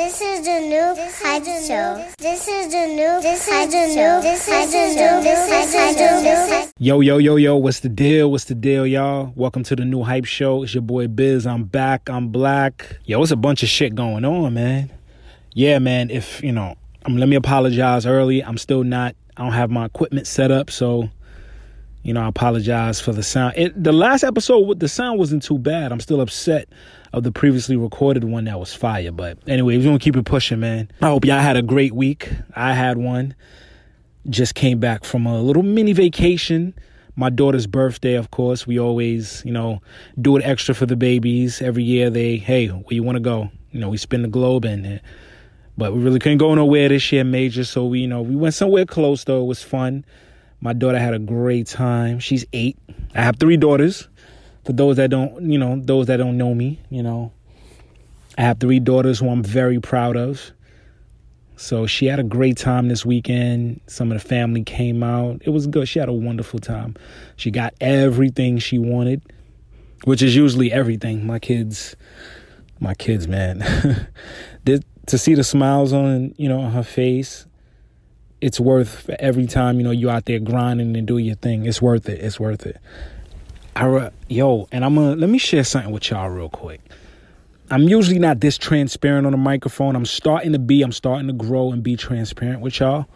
This is the new hype show. This is the new hype show. This is the new hype show. Yo, yo, yo, yo, what's the deal? What's the deal, y'all? Welcome to the new hype show. It's your boy Biz. I'm back. I'm black. Yo, it's a bunch of shit going on, man. Yeah, man. If, you know, um, let me apologize early. I'm still not, I don't have my equipment set up, so, you know, I apologize for the sound. It, the last episode, the sound wasn't too bad. I'm still upset of the previously recorded one that was fire. But anyway, we're gonna keep it pushing, man. I hope y'all had a great week. I had one. Just came back from a little mini vacation. My daughter's birthday, of course. We always, you know, do it extra for the babies. Every year they, hey, where you wanna go? You know, we spin the globe and but we really couldn't go nowhere this year major. So we, you know, we went somewhere close though. It was fun. My daughter had a great time. She's eight. I have three daughters for those that don't, you know, those that don't know me, you know, I have three daughters who I'm very proud of. So she had a great time this weekend. Some of the family came out. It was good. She had a wonderful time. She got everything she wanted, which is usually everything. My kids, my kids, man. to see the smiles on, you know, on her face, it's worth every time, you know, you out there grinding and doing your thing. It's worth it. It's worth it. I yo, and I'm gonna let me share something with y'all real quick. I'm usually not this transparent on the microphone. I'm starting to be. I'm starting to grow and be transparent with y'all.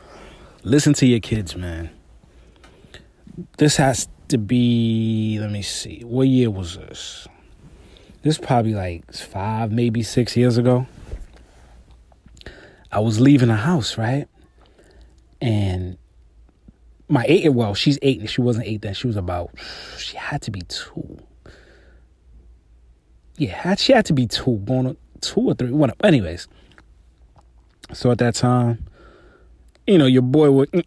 Listen to your kids, man. This has to be. Let me see. What year was this? This probably like five, maybe six years ago. I was leaving the house, right? And my eight well she's eight. And she wasn't eight then. She was about she had to be two. Yeah she had to be two going two or three one anyways. So at that time you know your boy would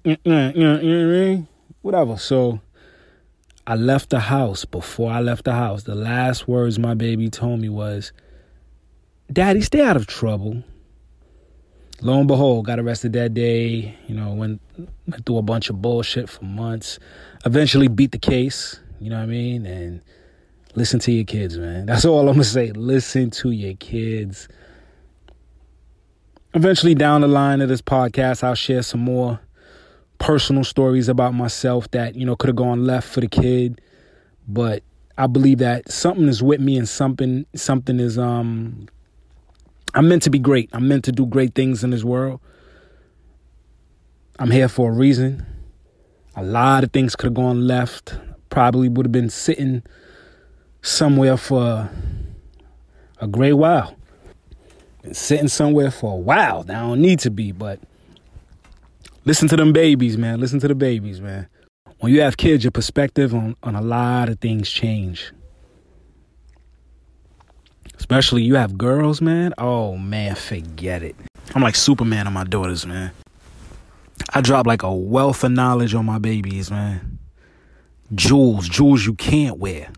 whatever. So i left the house. Before i left the house the last words my baby told me was daddy stay out of trouble lo and behold, got arrested that day. You know, went went through a bunch of bullshit for months. Eventually beat the case. You know what I mean? And listen to your kids, man. That's all I'm gonna say. Listen to your kids. Eventually, down the line of this podcast, I'll share some more personal stories about myself that you know could have gone left for the kid, but I believe that something is with me and something something is um I'm meant to be great. I'm meant to do great things in this world. I'm here for a reason. A lot of things could have gone left. Probably would have been sitting somewhere for a great while. Been sitting somewhere for a while. I don't need to be, but listen to them babies, man. Listen to the babies, man. When you have kids, your perspective on, on a lot of things change. Especially you have girls, man. Oh man, forget it. I'm like Superman on my daughters, man. I drop like a wealth of knowledge on my babies, man. Jewels, jewels you can't wear.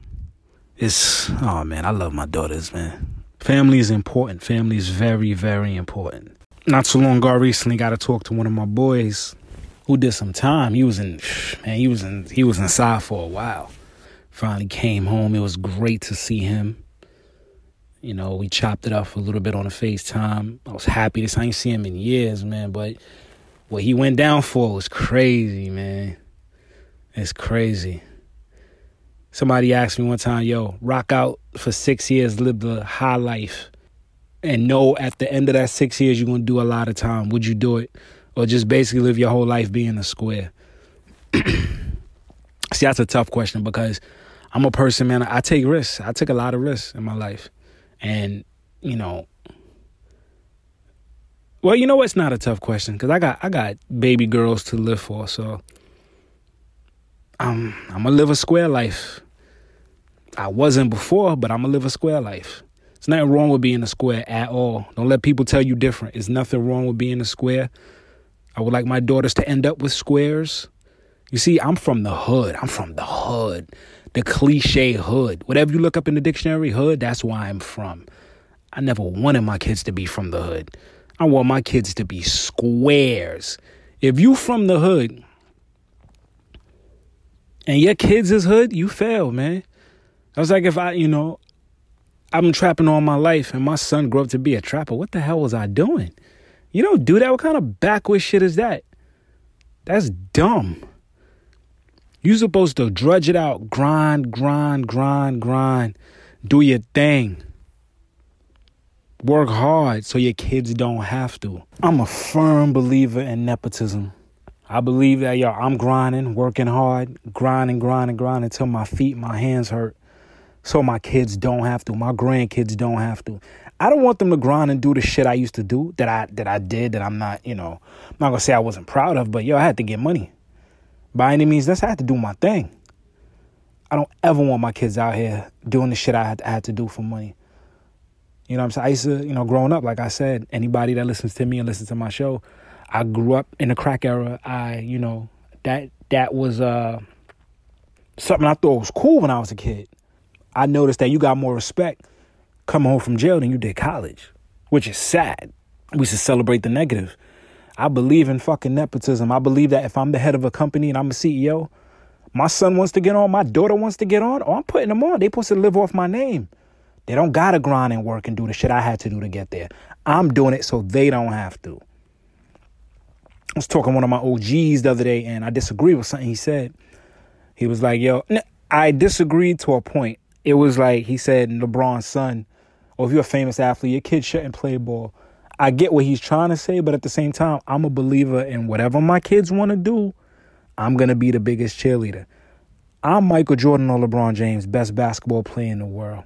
It's oh man, I love my daughters, man. Family is important. Family is very, very important. Not too long ago, I recently got to talk to one of my boys who did some time. He was in man, he was in he was inside for a while. Finally came home. It was great to see him. You know, we chopped it up a little bit on the FaceTime. I was happy this I ain't seen him in years, man. But what he went down for was crazy, man. It's crazy. Somebody asked me one time, yo, rock out for six years, live the high life, and know at the end of that six years you're gonna do a lot of time. Would you do it? Or just basically live your whole life being a square? See, that's a tough question because I'm a person, man. I take risks. I took a lot of risks in my life. And, you know, well, you know what's not a tough question because I got I got baby girls to live for, so I'm I'm gonna live a square life. I wasn't before, but I'm gonna live a square life. There's nothing wrong with being a square at all. Don't let people tell you different. There's nothing wrong with being a square. I would like my daughters to end up with squares. You see, I'm from the hood. I'm from the hood the cliche hood. Whatever you look up in the dictionary, hood, that's where I'm from. I never wanted my kids to be from the hood. I want my kids to be squares. If you from the hood and your kids is hood, you fail, man. I was like if I, you know, I've been trapping all my life, and my son grew up to be a trapper. What the hell was I doing? You don't do that. What kind of backward shit is that? That's dumb. You supposed to drudge it out, grind, grind, grind, grind, do your thing. Work hard so your kids don't have to. I'm a firm believer in nepotism. I believe that, y'all, I'm grinding, working hard, grinding, grinding, grinding until my feet, my hands hurt. So my kids don't have to. My grandkids don't have to. I don't want them to grind and do the shit I used to do that I that I did that I'm not, you know, I'm not gonna say I wasn't proud of, but yo, I had to get money. By any means, that's I had to do my thing. I don't ever want my kids out here doing the shit I had, I had to do for money. You know what I'm saying? I used to, you know, growing up, like I said, anybody that listens to me and listens to my show, I grew up in the crack era. I, you know, that that was uh something I thought was cool when I was a kid. I noticed that you got more respect coming home from jail than you did college, which is sad. We should celebrate the negative. I believe in fucking nepotism. I believe that if I'm the head of a company and I'm a CEO, my son wants to get on, my daughter wants to get on, oh, I'm putting them on. They supposed to live off my name. They don't gotta grind and work and do the shit I had to do to get there. I'm doing it so they don't have to. I was talking to one of my OGs the other day and I disagreed with something he said. He was like, yo, I disagreed to a point. It was like he said LeBron's son or if you're a famous athlete, your kid shouldn't play ball. I get what he's trying to say, but at the same time, I'm a believer in whatever my kids want to do, I'm going to be the biggest cheerleader. I'm Michael Jordan or LeBron James, best basketball player in the world.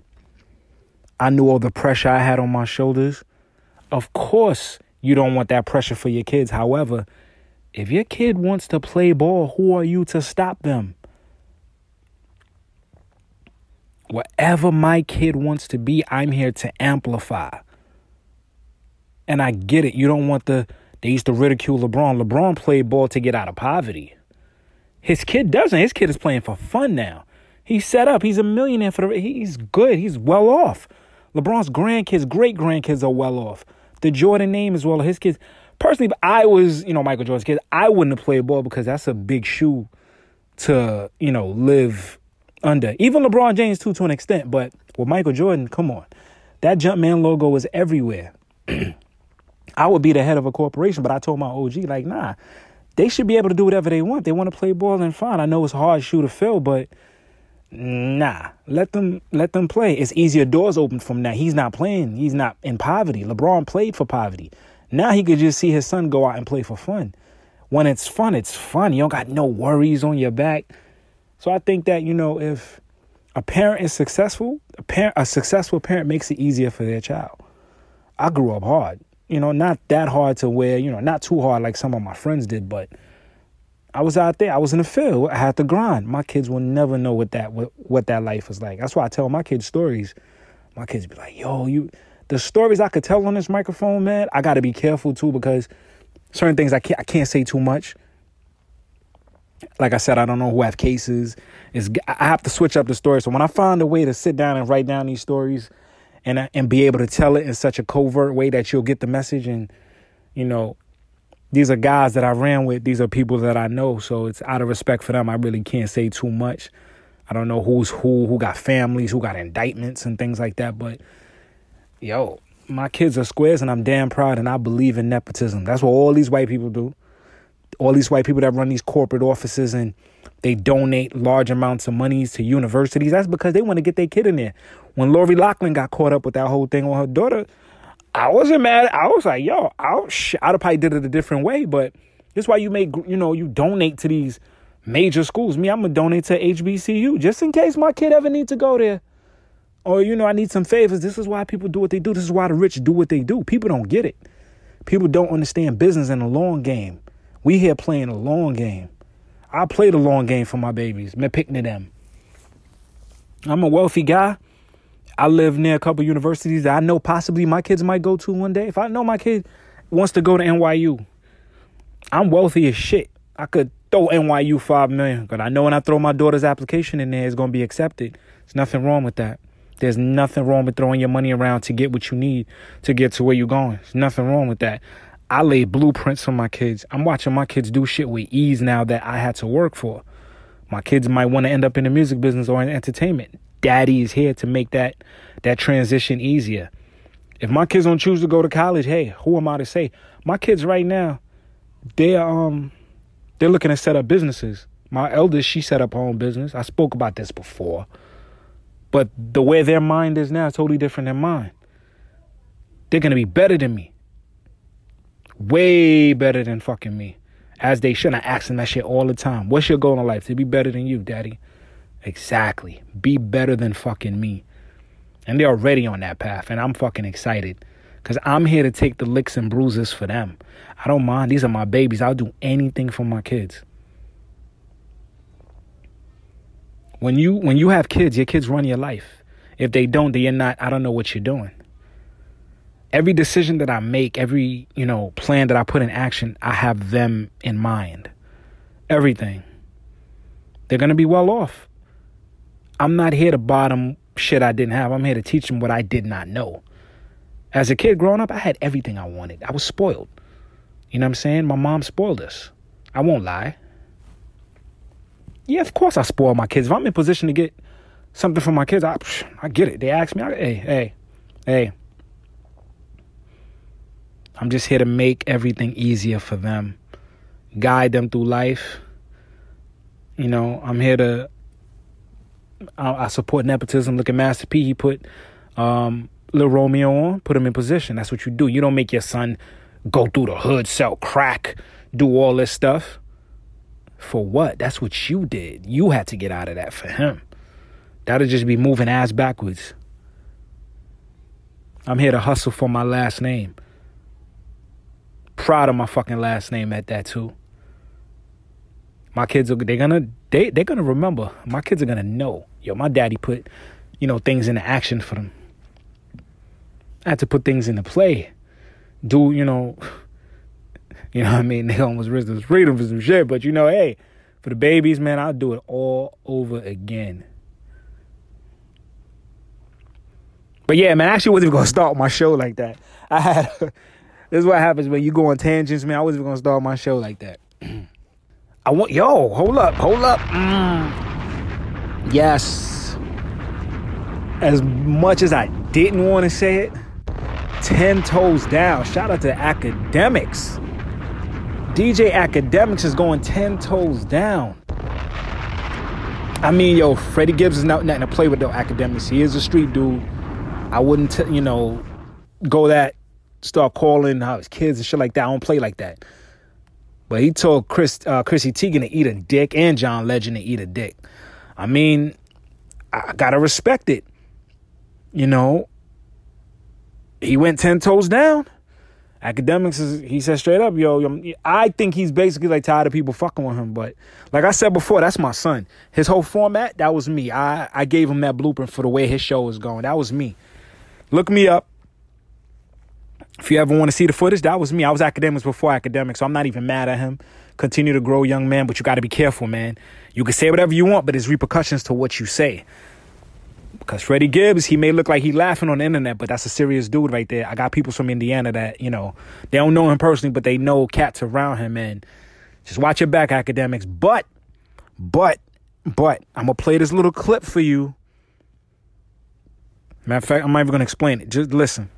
I knew all the pressure I had on my shoulders. Of course, you don't want that pressure for your kids. However, if your kid wants to play ball, who are you to stop them? Whatever my kid wants to be, I'm here to amplify. And I get it. You don't want the. They used to ridicule LeBron. LeBron played ball to get out of poverty. His kid doesn't. His kid is playing for fun now. He's set up. He's a millionaire for the. He's good. He's well off. LeBron's grandkids, great grandkids are well off. The Jordan name as well. His kids. Personally, I was, you know, Michael Jordan's kid. I wouldn't have played ball because that's a big shoe to, you know, live under. Even LeBron James too to an extent, but with Michael Jordan, come on. That Jumpman logo was everywhere. I would be the head of a corporation, but I told my OG, like, nah, they should be able to do whatever they want. They want to play ball and fine. I know it's hard shoe to fill, but nah, let them let them play. It's easier doors open from that. He's not playing. He's not in poverty. LeBron played for poverty. Now he could just see his son go out and play for fun. When it's fun, it's fun. You don't got no worries on your back. So I think that, you know, if a parent is successful, a parent a successful parent makes it easier for their child. I grew up hard. You know, not that hard to wear, you know, not too hard like some of my friends did, but I was out there. I was in the field. I had to grind. My kids will never know what that what, what that life was like. That's why I tell my kids stories. My kids be like, "Yo, you the stories I could tell on this microphone, man. I got to be careful too because certain things I can't I can't say too much like I said, I don't know who have cases. Is I have to switch up the story. So when I find a way to sit down and write down these stories, and uh, and be able to tell it in such a covert way that you'll get the message, and you know, these are guys that I ran with. These are people that I know. So it's out of respect for them. I really can't say too much. I don't know who's who, who got families, who got indictments and things like that. But yo, my kids are squares, and I'm damn proud, and I believe in nepotism. That's what all these white people do all these white people that run these corporate offices and they donate large amounts of monies to universities. That's because they want to get their kid in there. When Lori Loughlin got caught up with that whole thing on her daughter, I wasn't mad. I was like, yo, I'll, sh- I'd have probably did it a different way, but that's why you make, you know, you donate to these major schools. Me, I'm gonna donate to HBCU just in case my kid ever needs to go there. Or, you know, I need some favors. This is why people do what they do. This is why the rich do what they do. People don't get it. People don't understand business in the long game. We here playing a long game. I play the long game for my babies. Me picking them. I'm a wealthy guy. I live near a couple universities that I know possibly my kids might go to one day. If I know my kid wants to go to NYU, I'm wealthy as shit. I could throw NYU five million, but I know when I throw my daughter's application in there, it's gonna be accepted. There's nothing wrong with that. There's nothing wrong with throwing your money around to get what you need to get to where you're going. There's nothing wrong with that. I lay blueprints for my kids. I'm watching my kids do shit with ease now that I had to work for. My kids might want to end up in the music business or in entertainment. daddy is here to make that that transition easier. If my kids don't choose to go to college, hey, who am I to say? My kids right now, they're um they're looking to set up businesses. My eldest, she set up her own business. I spoke about this before. But the way their mind is now is totally different than mine. They're gonna be better than me. Way better than fucking me. As they should. I ask them that shit all the time. What's your goal in life? To be better than you, daddy. Exactly. Be better than fucking me. And they're already on that path. And I'm fucking excited. Because I'm here to take the licks and bruises for them. I don't mind. These are my babies. I'll do anything for my kids. When you when you have kids, your kids run your life. If they don't, then you're not, I don't know what you're doing. Every decision that I make, every, you know, plan that I put in action, I have them in mind. Everything. They're gonna be well off. I'm not here to bottom shit I didn't have. I'm here to teach them what I did not know. As a kid growing up, I had everything I wanted. I was spoiled. You know what I'm saying? My mom spoiled us. I won't lie. Yeah, of course I spoil my kids. If I'm in position to get something for my kids, I, I get it. They ask me, I, hey, hey, hey. I'm just here to make everything easier for them, guide them through life. You know, I'm here to. I, support nepotism. Look at Master P. He put um, Little Romeo on, put him in position. That's what you do. You don't make your son go through the hood, sell crack, do all this stuff. For what? That's what you did. You had to get out of that for him. That'll just be moving ass backwards. I'm here to hustle for my last name. Proud of my fucking last name at that too. My kids are they're gonna they they're gonna remember. My kids are gonna know. Yo, my daddy put, you know, things into action for them. I had to put things into play. Do, you know, you know what I mean? They almost risked his freedom for some shit. But you know, hey, for the babies, man, I'll do it all over again. But yeah, man, I actually wasn't even gonna start my show like that. I had this is what happens when you go on tangents, man. I wasn't even gonna start my show like that. I want yo, hold up, hold up. Mm. Yes. As much as I didn't want to say it, 10 toes down. Shout out to Akademiks. DJ Akademiks is going 10 toes down. I mean, yo, Freddie Gibbs is not nothing to play with though. Akademiks, he is a street dude. I wouldn't, t- you know, go that start calling how his kids and shit like that. I don't play like that. But he told Chris, uh, Chrissy Teigen to eat a dick and John Legend to eat a dick. I mean, I gotta respect it. You know, he went 10 toes down. Akademiks is, he said straight up, yo, I think he's basically like tired of people fucking with him. But like I said before, that's my son. His whole format, that was me. I, I gave him that blueprint for the way his show was going. That was me. Look me up. If you ever want to see the footage, that was me. I was Akademiks before Akademiks, so I'm not even mad at him. Continue to grow, young man, but you got to be careful, man. You can say whatever you want, but there's repercussions to what you say. Because Freddie Gibbs, he may look like he laughing on the internet, but that's a serious dude right there. I got people from Indiana that, you know, they don't know him personally, but they know cats around him. And just watch your back, Akademiks. But, but, but, I'm going to play this little clip for you. Matter of fact, I'm not even going to explain it. Just listen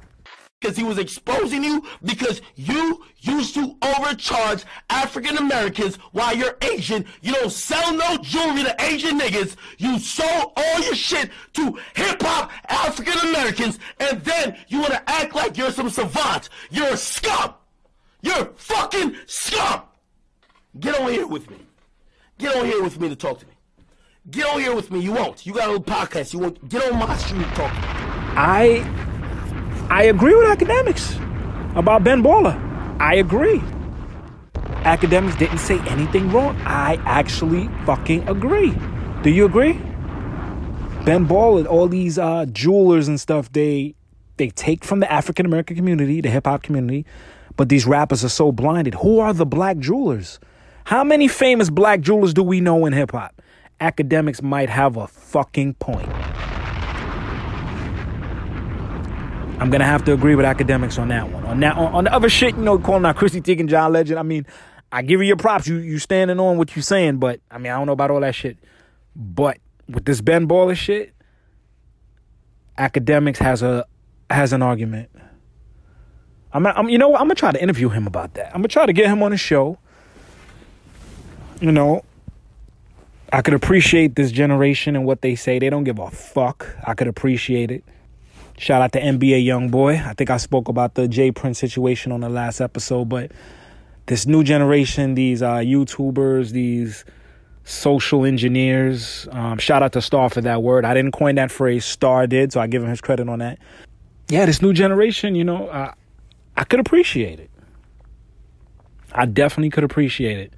because he was exposing you because you used to overcharge African Americans while you're Asian. You don't sell no jewelry to Asian niggas. You sold all your shit to hip hop African Americans, and then you want to act like you're some savant. You're a scum. You're fucking scum. Get on here with me. Get on here with me to talk to me. Get on here with me. You won't. You got a little podcast. You won't. Get on my street talk. I I agree with Akademiks about Ben Baller. I agree. Akademiks didn't say anything wrong. I actually fucking agree. Do you agree? Ben Baller, all these uh, jewelers and stuff, they they take from the African American community, the hip hop community, but these rappers are so blinded. Who are the black jewelers? How many famous black jewelers do we know in hip hop? Akademiks might have a fucking point. I'm gonna have to agree with Akademiks on that one. On that, on, on the other shit, you know, calling out Chrissy Teigen, John Legend. I mean, I give you your props. You you standing on what you saying, but I mean, I don't know about all that shit. But with this Ben Baller shit, Akademiks has a has an argument. I'm, I'm you know what? I'm gonna try to interview him about that. I'm gonna try to get him on the show. You know, I could appreciate this generation and what they say. They don't give a fuck. I could appreciate it. Shout out to NBA Young Boy. I think I spoke about the J Prince situation on the last episode, but this new generation, these uh, YouTubers, these social engineers. Um, shout out to Star for that word. I didn't coin that phrase. Star did, so I give him his credit on that. Yeah, this new generation, you know, I could appreciate it. I definitely could appreciate it.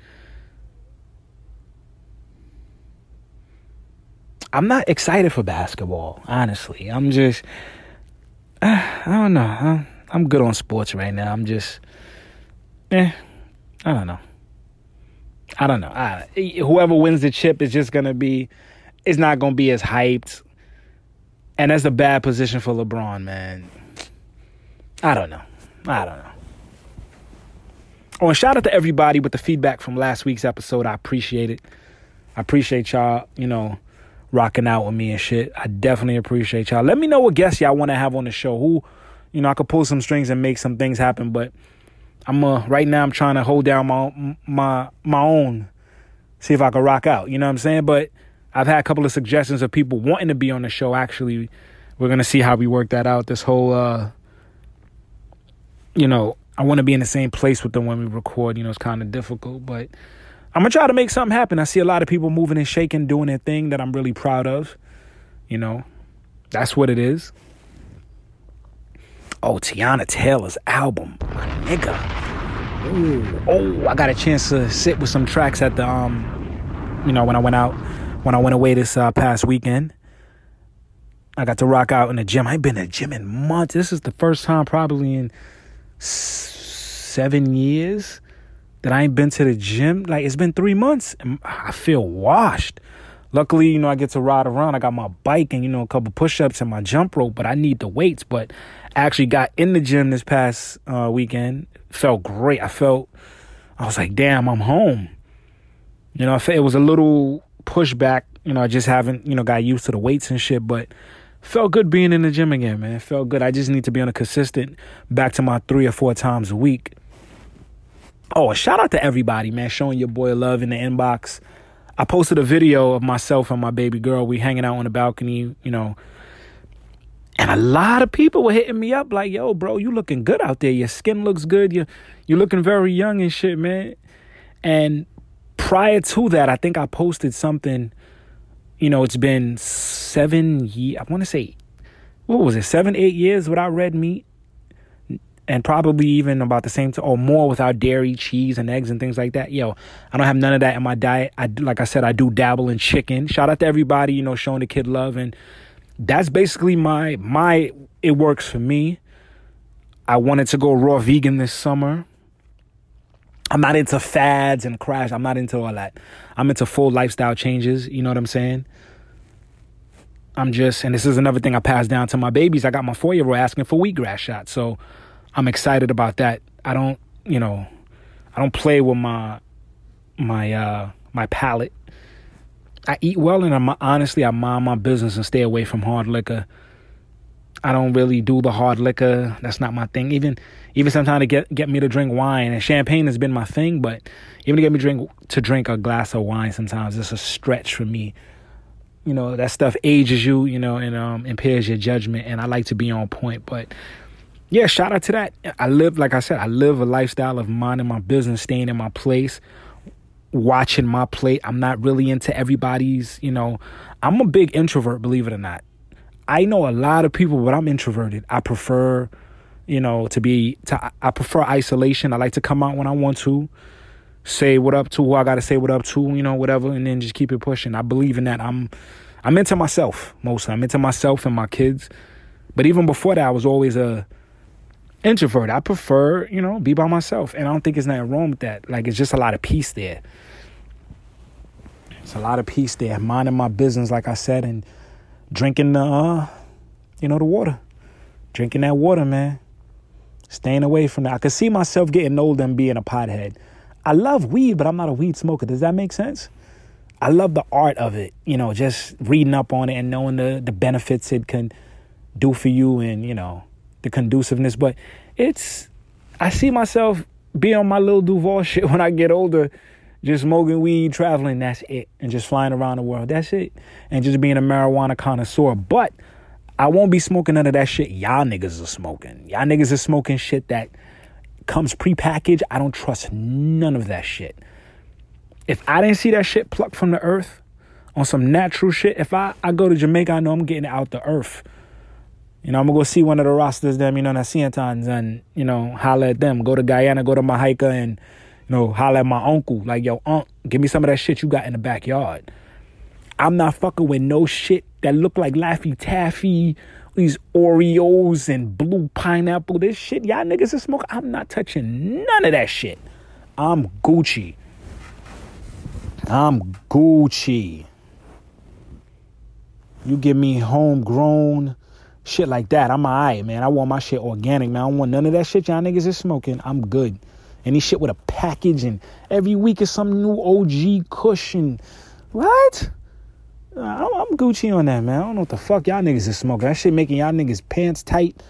I'm not excited for basketball, honestly. I'm just, I don't know. I'm, good on sports right now. I'm just, eh, I don't know. I don't know. I, whoever wins the chip is just gonna be, it's not gonna be as hyped, and that's a bad position for LeBron, man. I don't know. I don't know. Oh, and shout out to everybody with the feedback from last week's episode. I appreciate it. I appreciate y'all, you know, rocking out with me and shit. I definitely appreciate y'all. Let me know what guests y'all want to have on the show. Who, you know, I could pull some strings and make some things happen. But I'm uh, right now. I'm trying to hold down my my my own. See if I can rock out. You know what I'm saying? But I've had a couple of suggestions of people wanting to be on the show. Actually, we're gonna see how we work that out. This whole, uh, you know, I want to be in the same place with them when we record. You know, it's kind of difficult, but I'm gonna try to make something happen. I see a lot of people moving and shaking, doing their thing that I'm really proud of. You know, that's what it is. Oh, Teyana Taylor's album, my nigga. Ooh, oh, I got a chance to sit with some tracks at the um, you know, when I went out, when I went away this uh, past weekend. I got to rock out in the gym. I've been in the gym in months. This is the first time probably in seven years that I ain't been to the gym. Like it's been three months and I feel washed. Luckily, you know, I get to ride around. I got my bike and, you know, a couple push ups and my jump rope, but I need the weights. But I actually got in the gym this past uh, weekend. Felt great. I felt, I was like, damn, I'm home. You know, it was a little pushback. You know, I just haven't, you know, got used to the weights and shit, but felt good being in the gym again, man. Felt good. I just need to be on a consistent back to my three or four times a week. Oh, a shout out to everybody, man, showing your boy love in the inbox. I posted a video of myself and my baby girl. We hanging out on the balcony, you know. And a lot of people were hitting me up like, "Yo, bro, you looking good out there. Your skin looks good. You you're looking very young and shit, man." And prior to that, I think I posted something. You know, it's been seven years. I want to say, what was it? Seven, eight years without red meat and probably even about the same or more without dairy, cheese, and eggs and things like that. Yo, I don't have none of that in my diet. I like I said, I do dabble in chicken. Shout out to everybody, you know, showing the kid love, and that's basically my my. It works for me. I wanted to go raw vegan this summer. I'm not into fads and crash. I'm not into all that. I'm into full lifestyle changes. You know what I'm saying? I'm just, and this is another thing I passed down to my babies. I got my four year old asking for wheatgrass shots. So I'm excited about that. I don't, you know, I don't play with my my uh my palate. I eat well and I'm honestly I mind my business and stay away from hard liquor. I don't really do the hard liquor. That's not my thing. Even even sometimes to get get me to drink wine and champagne has been my thing, but even to get me drink to drink a glass of wine sometimes it's a stretch for me. You know, that stuff ages you, you know, and um impairs your judgment and I like to be on point, but yeah, shout out to that. I live, like I said, I live a lifestyle of minding my business, staying in my place, watching my plate. I'm not really into everybody's, you know, I'm a big introvert, believe it or not. I know a lot of people, but I'm introverted. I prefer, you know, to be, to, I prefer isolation. I like to come out when I want to, say what up to who I got to say what up to, you know, whatever, and then just keep it pushing. I believe in that. I'm, I'm into myself mostly. I'm into myself and my kids. But even before that, I was always a, introvert. I prefer, you know, be by myself. And I don't think there's nothing wrong with that. Like it's just a lot of peace there. It's a lot of peace there. Minding my business, like I said, and drinking the uh, you know, the water. Drinking that water, man. Staying away from that. I could see myself getting older and being a pothead. I love weed, but I'm not a weed smoker. Does that make sense? I love the art of it, you know, just reading up on it and knowing the, the benefits it can do for you and, you know, the conduciveness. But it's, I see myself be on my little Duval shit when I get older, just smoking weed, traveling, that's it. And just flying around the world, that's it. And just being a marijuana connoisseur. But I won't be smoking none of that shit y'all niggas are smoking. Y'all niggas are smoking shit that comes prepackaged. I don't trust none of that shit. If I didn't see that shit plucked from the earth on some natural shit, if I, I go to Jamaica, I know I'm getting out the earth. You know, I'm gonna go see one of the rosters, them, you know, Nasiantans and, you know, holler at them. Go to Guyana, go to Mahaica and, you know, holler at my uncle. Like, yo, unc, give me some of that shit you got in the backyard. I'm not fucking with no shit that look like Laffy Taffy, these Oreos and blue pineapple. This shit, y'all niggas are smoking. I'm not touching none of that shit. I'm Gucci. I'm Gucci. You give me homegrown shit like that. I'm alright, man. I want my shit organic, man. I don't want none of that shit y'all niggas is smoking. I'm good. Any shit with a package and every week is some new OG cushion. What? I'm, I'm Gucci on that, man. I don't know what the fuck y'all niggas is smoking. That shit making y'all niggas pants tight,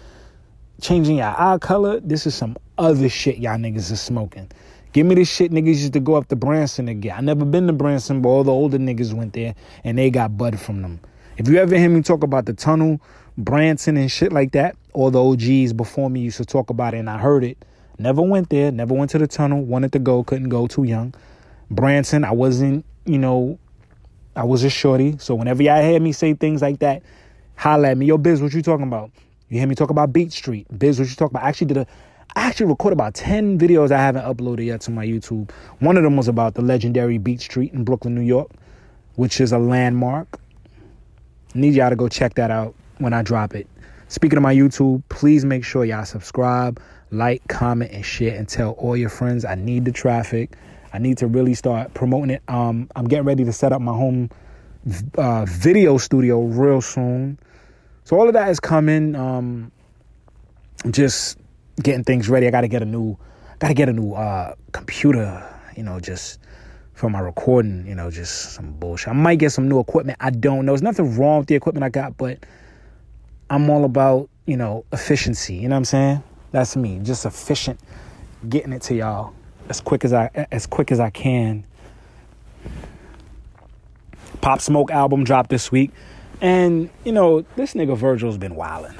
changing your eye color. This is some other shit y'all niggas is smoking. Give me this shit niggas used to go up to Branson again. I never been to Branson, but all the older niggas went there and they got bud from them. If you ever hear me talk about the tunnel, Branson and shit like that, all the OGs before me used to talk about it and I heard it. Never went there, never went to the tunnel, wanted to go, couldn't go, too young. Branson, I wasn't, you know, I was a shorty. So whenever y'all hear me say things like that, holla at me. Yo, Biz, what you talking about? You hear me talk about Beat Street. Biz, what you talking about? I actually did a I actually recorded about 10 videos I haven't uploaded yet to my YouTube. One of them was about the legendary Beat Street in Brooklyn, New York, which is a landmark. Need y'all to go check that out when I drop it. Speaking of my YouTube, please make sure y'all subscribe, like, comment, and share, and tell all your friends. I need the traffic. I need to really start promoting it. Um, I'm getting ready to set up my home uh, video studio real soon. So all of that is coming. Um, just getting things ready. I got to get a new, got to get a new uh, computer. You know, just for my recording. You know, just some bullshit. I might get some new equipment. I don't know. There's nothing wrong with the equipment I got, but I'm all about you know efficiency. You know what I'm saying? That's me. Just efficient, getting it to y'all as quick as I as quick as I can. Pop Smoke album dropped this week, and you know this nigga Virgil's been wilding.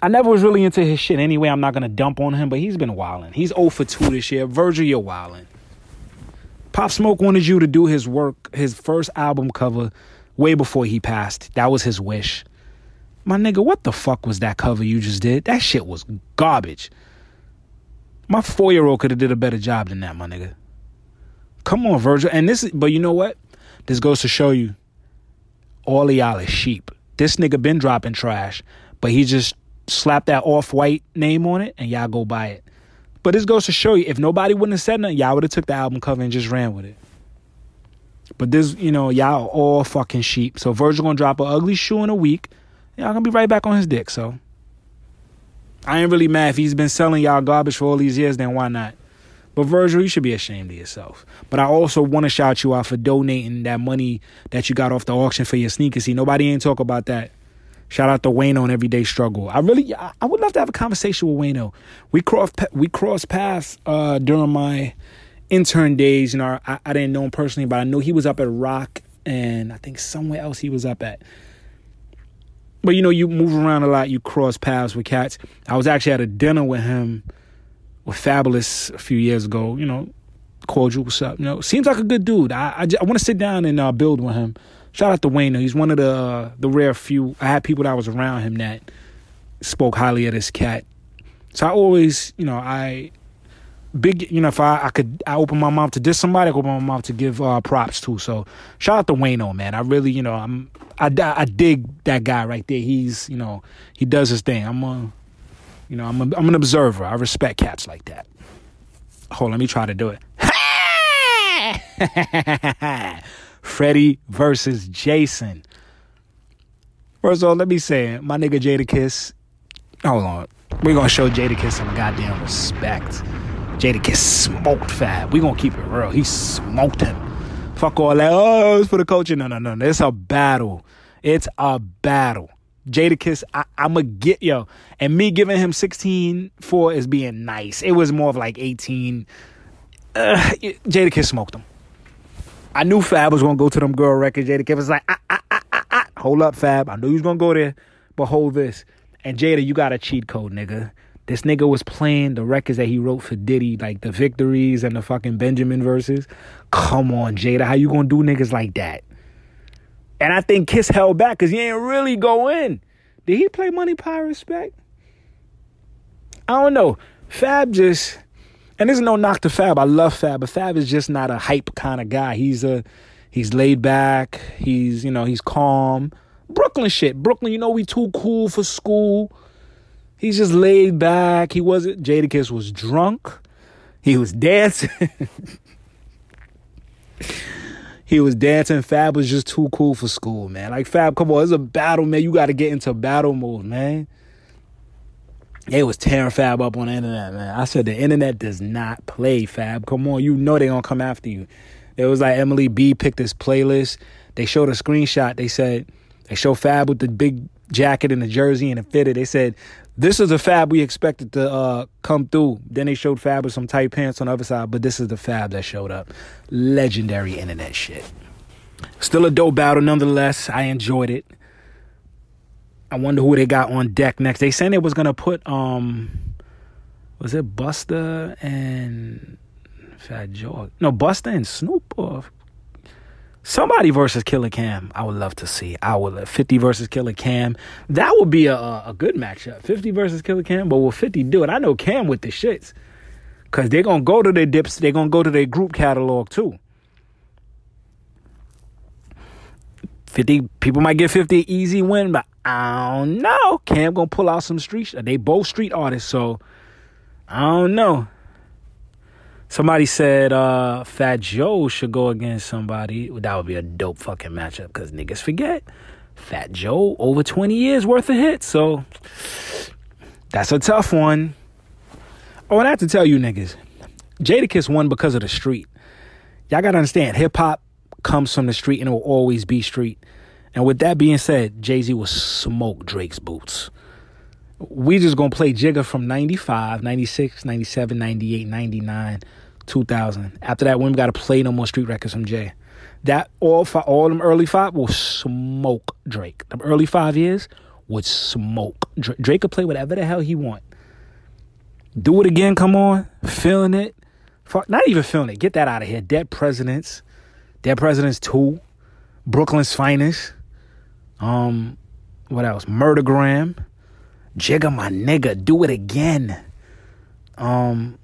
I never was really into his shit anyway. I'm not gonna dump on him, but he's been wilding. He's 0 for 2 this year. Virgil, you're wilding. Pop Smoke wanted you to do his work, his first album cover, way before he passed. That was his wish. My nigga, what the fuck was that cover you just did? That shit was garbage. My four year old could have did a better job than that, my nigga. Come on, Virgil. And this, but you know what? This goes to show you, all y'all is sheep. This nigga been dropping trash, but he just slapped that off white name on it, and y'all go buy it. But this goes to show you, if nobody wouldn't have said nothing, y'all would have took the album cover and just ran with it. But this, you know, y'all all fucking sheep. So Virgil gonna drop an ugly shoe in a week. Y'all gonna be right back on his dick. So I ain't really mad if he's been selling y'all garbage for all these years, then why not? But Virgil, you should be ashamed of yourself. But I also want to shout you out for donating that money that you got off the auction for your sneakers. See, nobody ain't talk about that. Shout out to Wayno on Everyday Struggle. I really, I would love to have a conversation with Wayno. We crossed, we crossed paths uh, during my intern days. You know, I, I didn't know him personally, but I know he was up at Rock, and I think somewhere else he was up at. But you know, you move around a lot, you cross paths with cats. I was actually at a dinner with him with Fabolous a few years ago. You know, cordial, what's up? You know, seems like a good dude. I I, I want to sit down and uh, build with him. Shout out to Wayne. He's one of the uh, the rare few. I had people that was around him that spoke highly of this cat. So I always, you know, I big, you know, if I, I could, I open my mouth to diss somebody, I open my mouth to give uh, props to. So shout out to Wayno, man. I really, you know, I'm, I, I dig that guy right there. He's, you know, he does his thing. I'm a, you know, I'm a, I'm an observer. I respect cats like that. Hold, on, let me try to do it. Freddie versus Jason. First of all, let me say, my nigga Jadakiss. Hold on, we're gonna show Jadakiss some goddamn respect. Jadakiss smoked Fab. We gonna keep it real. He smoked him. Fuck all that. Oh, it's for the culture. No, no, no. It's a battle. It's a battle. Jadakiss, I, I'ma get yo. And me giving him 16 for is being nice. It was more of like 18. Uh, Jadakiss smoked him. I knew Fab was gonna go to them girl records. Jadakiss was like, ah, ah, ah, ah, ah. hold up, Fab. I knew he was gonna go there, but hold this. And Jada, you got a cheat code, nigga. This nigga was playing the records that he wrote for Diddy, like the victories and the fucking Benjamin verses. Come on, Jada, how you gonna do niggas like that? And I think Kiss held back because he ain't really go in. Did he play Money, Power, Respect? I don't know. Fab just, and there's no knock to Fab. I love Fab, but Fab is just not a hype kind of guy. He's a, he's laid back. He's, you know, he's calm. Brooklyn shit. Brooklyn, you know, we too cool for school. He's just laid back. He wasn't. Jadakiss was drunk. He was dancing. he was dancing. Fab was just too cool for school, man. Like Fab, come on, it's a battle, man. You got to get into battle mode, man. They was tearing Fab up on the internet, man. I said the internet does not play Fab. Come on, you know they gonna come after you. It was like Emily B picked this playlist. They showed a screenshot. They said they show Fab with the big jacket and the jersey and it fitted. They said this is the Fab we expected to uh, come through. Then they showed Fab with some tight pants on the other side, but this is the Fab that showed up. Legendary internet shit. Still a dope battle nonetheless. I enjoyed it. I wonder who they got on deck next. They said they was gonna put um was it Buster and Fat Joe? No, Buster and Snoop or Somebody versus Killer Cam, I would love to see. I would love 50 versus Killer Cam. That would be a, a good matchup. 50 versus Killer Cam, but will 50 do it? I know Cam with the shits. Cause they're gonna go to their dips, they're gonna go to their group catalog too. 50 people might get 50 easy win, but I don't know. Cam gonna pull out some street. They both street artists, so I don't know. Somebody said uh, Fat Joe should go against somebody. That would be a dope fucking matchup because niggas forget. Fat Joe, over 20 years worth of hits. So that's a tough one. Oh, and I have to tell you niggas, Jadakiss won because of the street. Y'all gotta understand, hip hop comes from the street and it will always be street. And with that being said, Jay Z will smoke Drake's boots we just gonna play Jigga from 95, 96, 97, 98, 99, 2000. After that, when we gotta play no more street records from Jay. That all five, all them early five will smoke Drake. The early five years would smoke Drake. Drake could play whatever the hell he want. Do it again, come on. Feeling it. Not even feeling it. Get that out of here. Dead Presidents. Dead Presidents 2. Brooklyn's Finest. Um, what else? Murdergram. Jigga, my nigga, do it again. Um,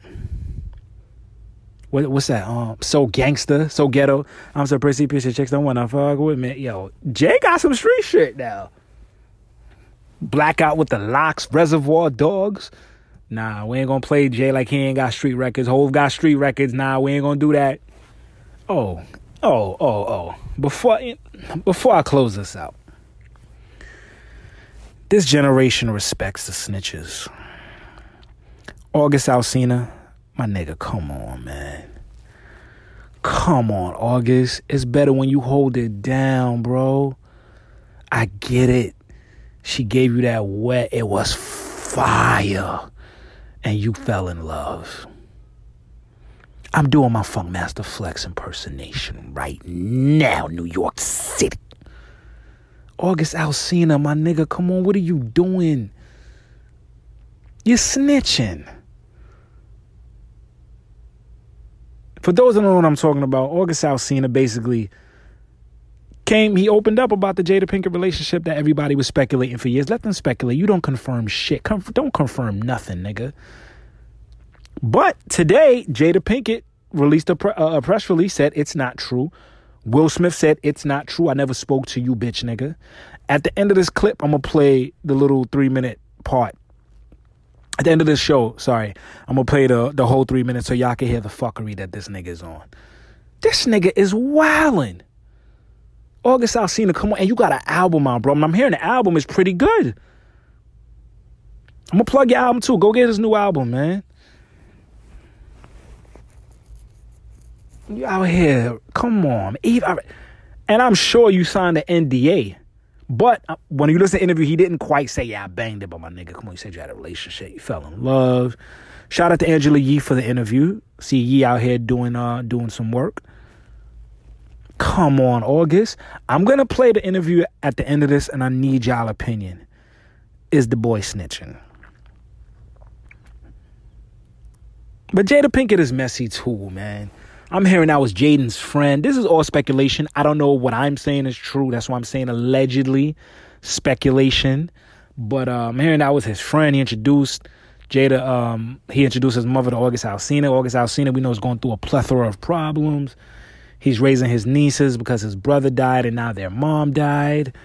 what, what's that? Um, so gangster, so ghetto. I'm so pretty piece of chicks don't wanna fuck with me. Yo, Jay got some street shit now. Blackout with the LOX, Reservoir Dogs. Nah, we ain't gonna play Jay like he ain't got street records. Hove got street records. Nah, we ain't gonna do that. Oh, oh, oh, oh. Before before I close this out, this generation respects the snitches. August Alsina, my nigga, come on, man. Come on, August. It's better when you hold it down, bro. I get it. She gave you that wet, it was fire. And you fell in love. I'm doing my Funkmaster Flex impersonation right now, New York City. August Alsina, my nigga, come on, what are you doing? You're snitching. For those that don't know what I'm talking about, August Alsina basically came, he opened up about the Jada Pinkett relationship that everybody was speculating for years. Let them speculate. You don't confirm shit. Conf- don't confirm nothing, nigga. But today, Jada Pinkett released a, pre- a press release said it's not true. Will Smith said, It's not true. I never spoke to you, bitch nigga. At the end of this clip, I'm to play the little three minute part. At the end of this show, sorry, I'm to play the, the whole three minutes so y'all can hear the fuckery that this nigga is on. This nigga is wildin'. August Alsina, come on. And you got an album out, bro. And I'm hearing the album is pretty good. I'm to plug your album too. Go get his new album, man. You out here, come on. Eve. And I'm sure you signed the NDA But uh, when you listen to the interview, he didn't quite say, "Yeah, I banged it," but my nigga, come on, you said you had a relationship, you fell in love. Shout out to Angela Yee for the interview. See Yee out here doing uh doing some work. Come on, August. I'm gonna play the interview at the end of this, and I need y'all opinion. Is the boy snitching? But Jada Pinkett is messy too, man. I'm hearing that was Jaden's friend. This is all speculation. I don't know what I'm saying is true. That's why I'm saying allegedly speculation. But uh, I'm hearing that was his friend. He introduced Jada. Um, he introduced his mother to August Alsina. August Alsina, we know, is going through a plethora of problems. He's raising his nieces because his brother died and now their mom died.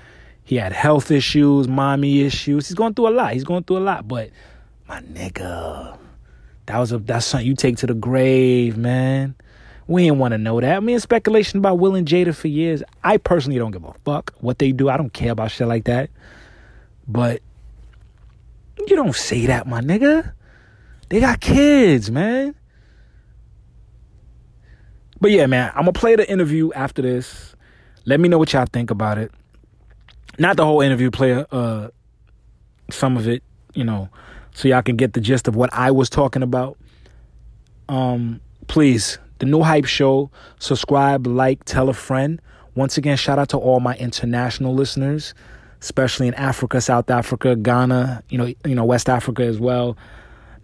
He had health issues, mommy issues. He's going through a lot. He's going through a lot. But my nigga, that was a that's something you take to the grave, man. We didn't want to know that. I mean, speculation about Will and Jada for years. I personally don't give a fuck what they do. I don't care about shit like that. But you don't say that, my nigga. They got kids, man. But yeah, man, I'm gonna play the interview after this. Let me know what y'all think about it. Not the whole interview, play uh some of it, you know, so y'all can get the gist of what I was talking about. Um, please the New Hype Show. Subscribe, like, tell a friend. Once again, shout out to all my international listeners, especially in Africa, South Africa, Ghana, you know, you know, West Africa as well.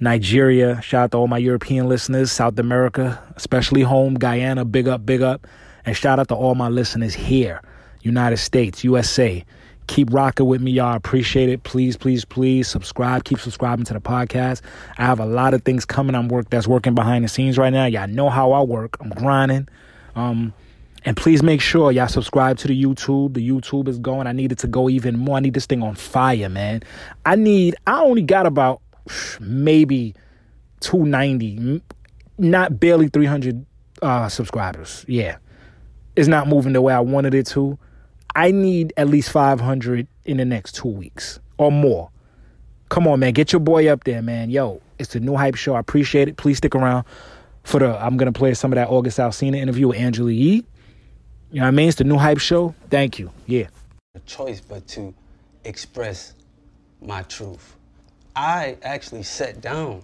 Nigeria, shout out to all my European listeners, South America, especially home, Guyana, big up, big up. And shout out to all my listeners here, United States, USA. Keep rocking with me, y'all. Appreciate it. Please, please, please subscribe. Keep subscribing to the podcast. I have a lot of things coming. I'm work that's working behind the scenes right now. Y'all know how I work. I'm grinding. Um, and please make sure y'all subscribe to the YouTube. The YouTube is going. I need it to go even more. I need this thing on fire, man. I need. I only got about maybe 290, not barely 300 uh, subscribers. Yeah, it's not moving the way I wanted it to. I need at least 500 in the next two weeks or more. Come on, man. Get your boy up there, man. Yo, it's the new hype show. I appreciate it. Please stick around for the. I'm going to play some of that August Alsina interview with Angela Yee. You know what I mean? It's the new hype show. Thank you. Yeah. A choice but to express my truth. I actually sat down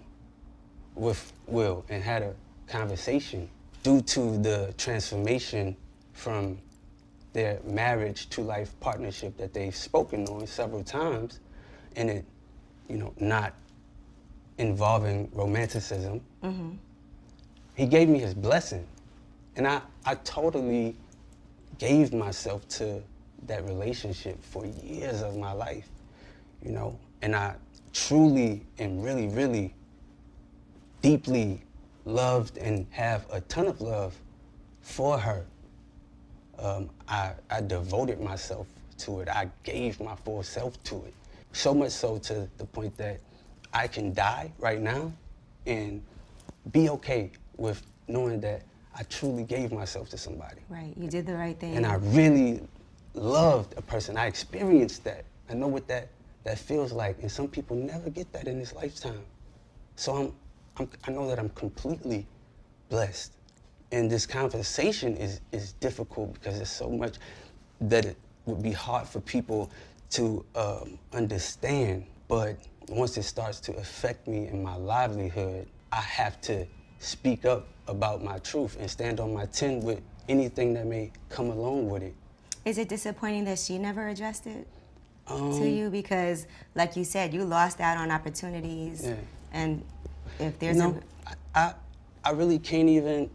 with Will and had a conversation due to the transformation from their marriage to life partnership that they've spoken on several times and it you know not involving romanticism mm-hmm. he gave me his blessing and i i totally gave myself to that relationship for years of my life you know and i truly and really really deeply loved and have a ton of love for her um, I, I devoted myself to it. I gave my full self to it. So much so to the point that I can die right now and be okay with knowing that I truly gave myself to somebody. Right, you did the right thing. And I really loved a person. I experienced that. I know what that, that feels like. And some people never get that in this lifetime. So I'm, I'm, I know that I'm completely blessed and this conversation is, is difficult because there's so much that it would be hard for people to um, understand. But once it starts to affect me in my livelihood, I have to speak up about my truth and stand on my 10 with anything that may come along with it. Is it disappointing that she never addressed it um, to you? Because, like you said, you lost out on opportunities. Yeah. And if there's you know, a... I, I really can't even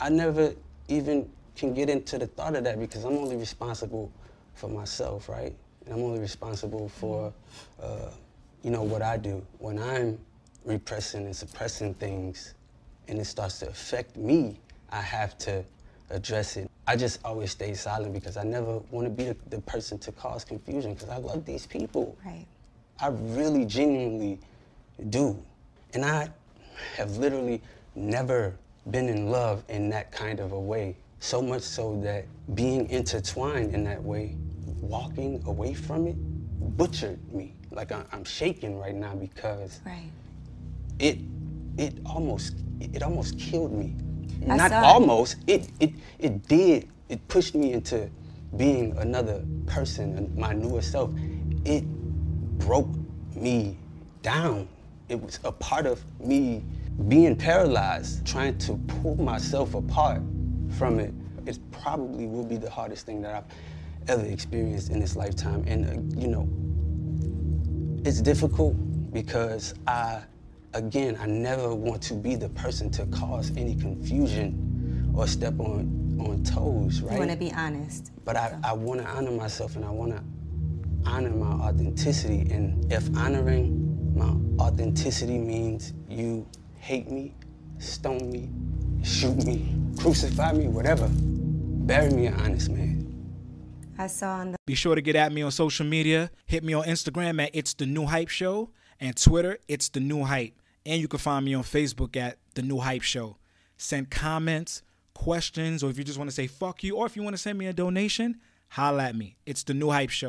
I never even can get into the thought of that because I'm only responsible for myself, right? And I'm only responsible for, uh, you know, what I do. When I'm repressing and suppressing things and it starts to affect me, I have to address it. I just always stay silent because I never want to be the, the person to cause confusion because I love these people. Right. I really genuinely do. And I have literally never been in love in that kind of a way. So much so that being intertwined in that way, walking away from it, butchered me. Like I'm shaking right now because right. it it almost it almost killed me. I Not almost. It. it it it did. It pushed me into being another person, my newer self, it broke me down. It was a part of me being paralyzed, trying to pull myself apart from it. It probably will be the hardest thing that I've ever experienced in this lifetime. And, uh, you know, it's difficult because I, again, I never want to be the person to cause any confusion or step on, on toes, right? You want to be honest. But I, I want to honor myself and I want to honor my authenticity. And if honoring my authenticity means you hate me, stone me, shoot me, crucify me, whatever, bury me an honest man. I saw on the. Be sure to get at me on social media. Hit me on Instagram at It's The New Hype Show and Twitter, It's The New Hype. And you can find me on Facebook at The New Hype Show. Send comments, questions, or if you just want to say fuck you, or if you want to send me a donation, holla at me. It's The New Hype Show.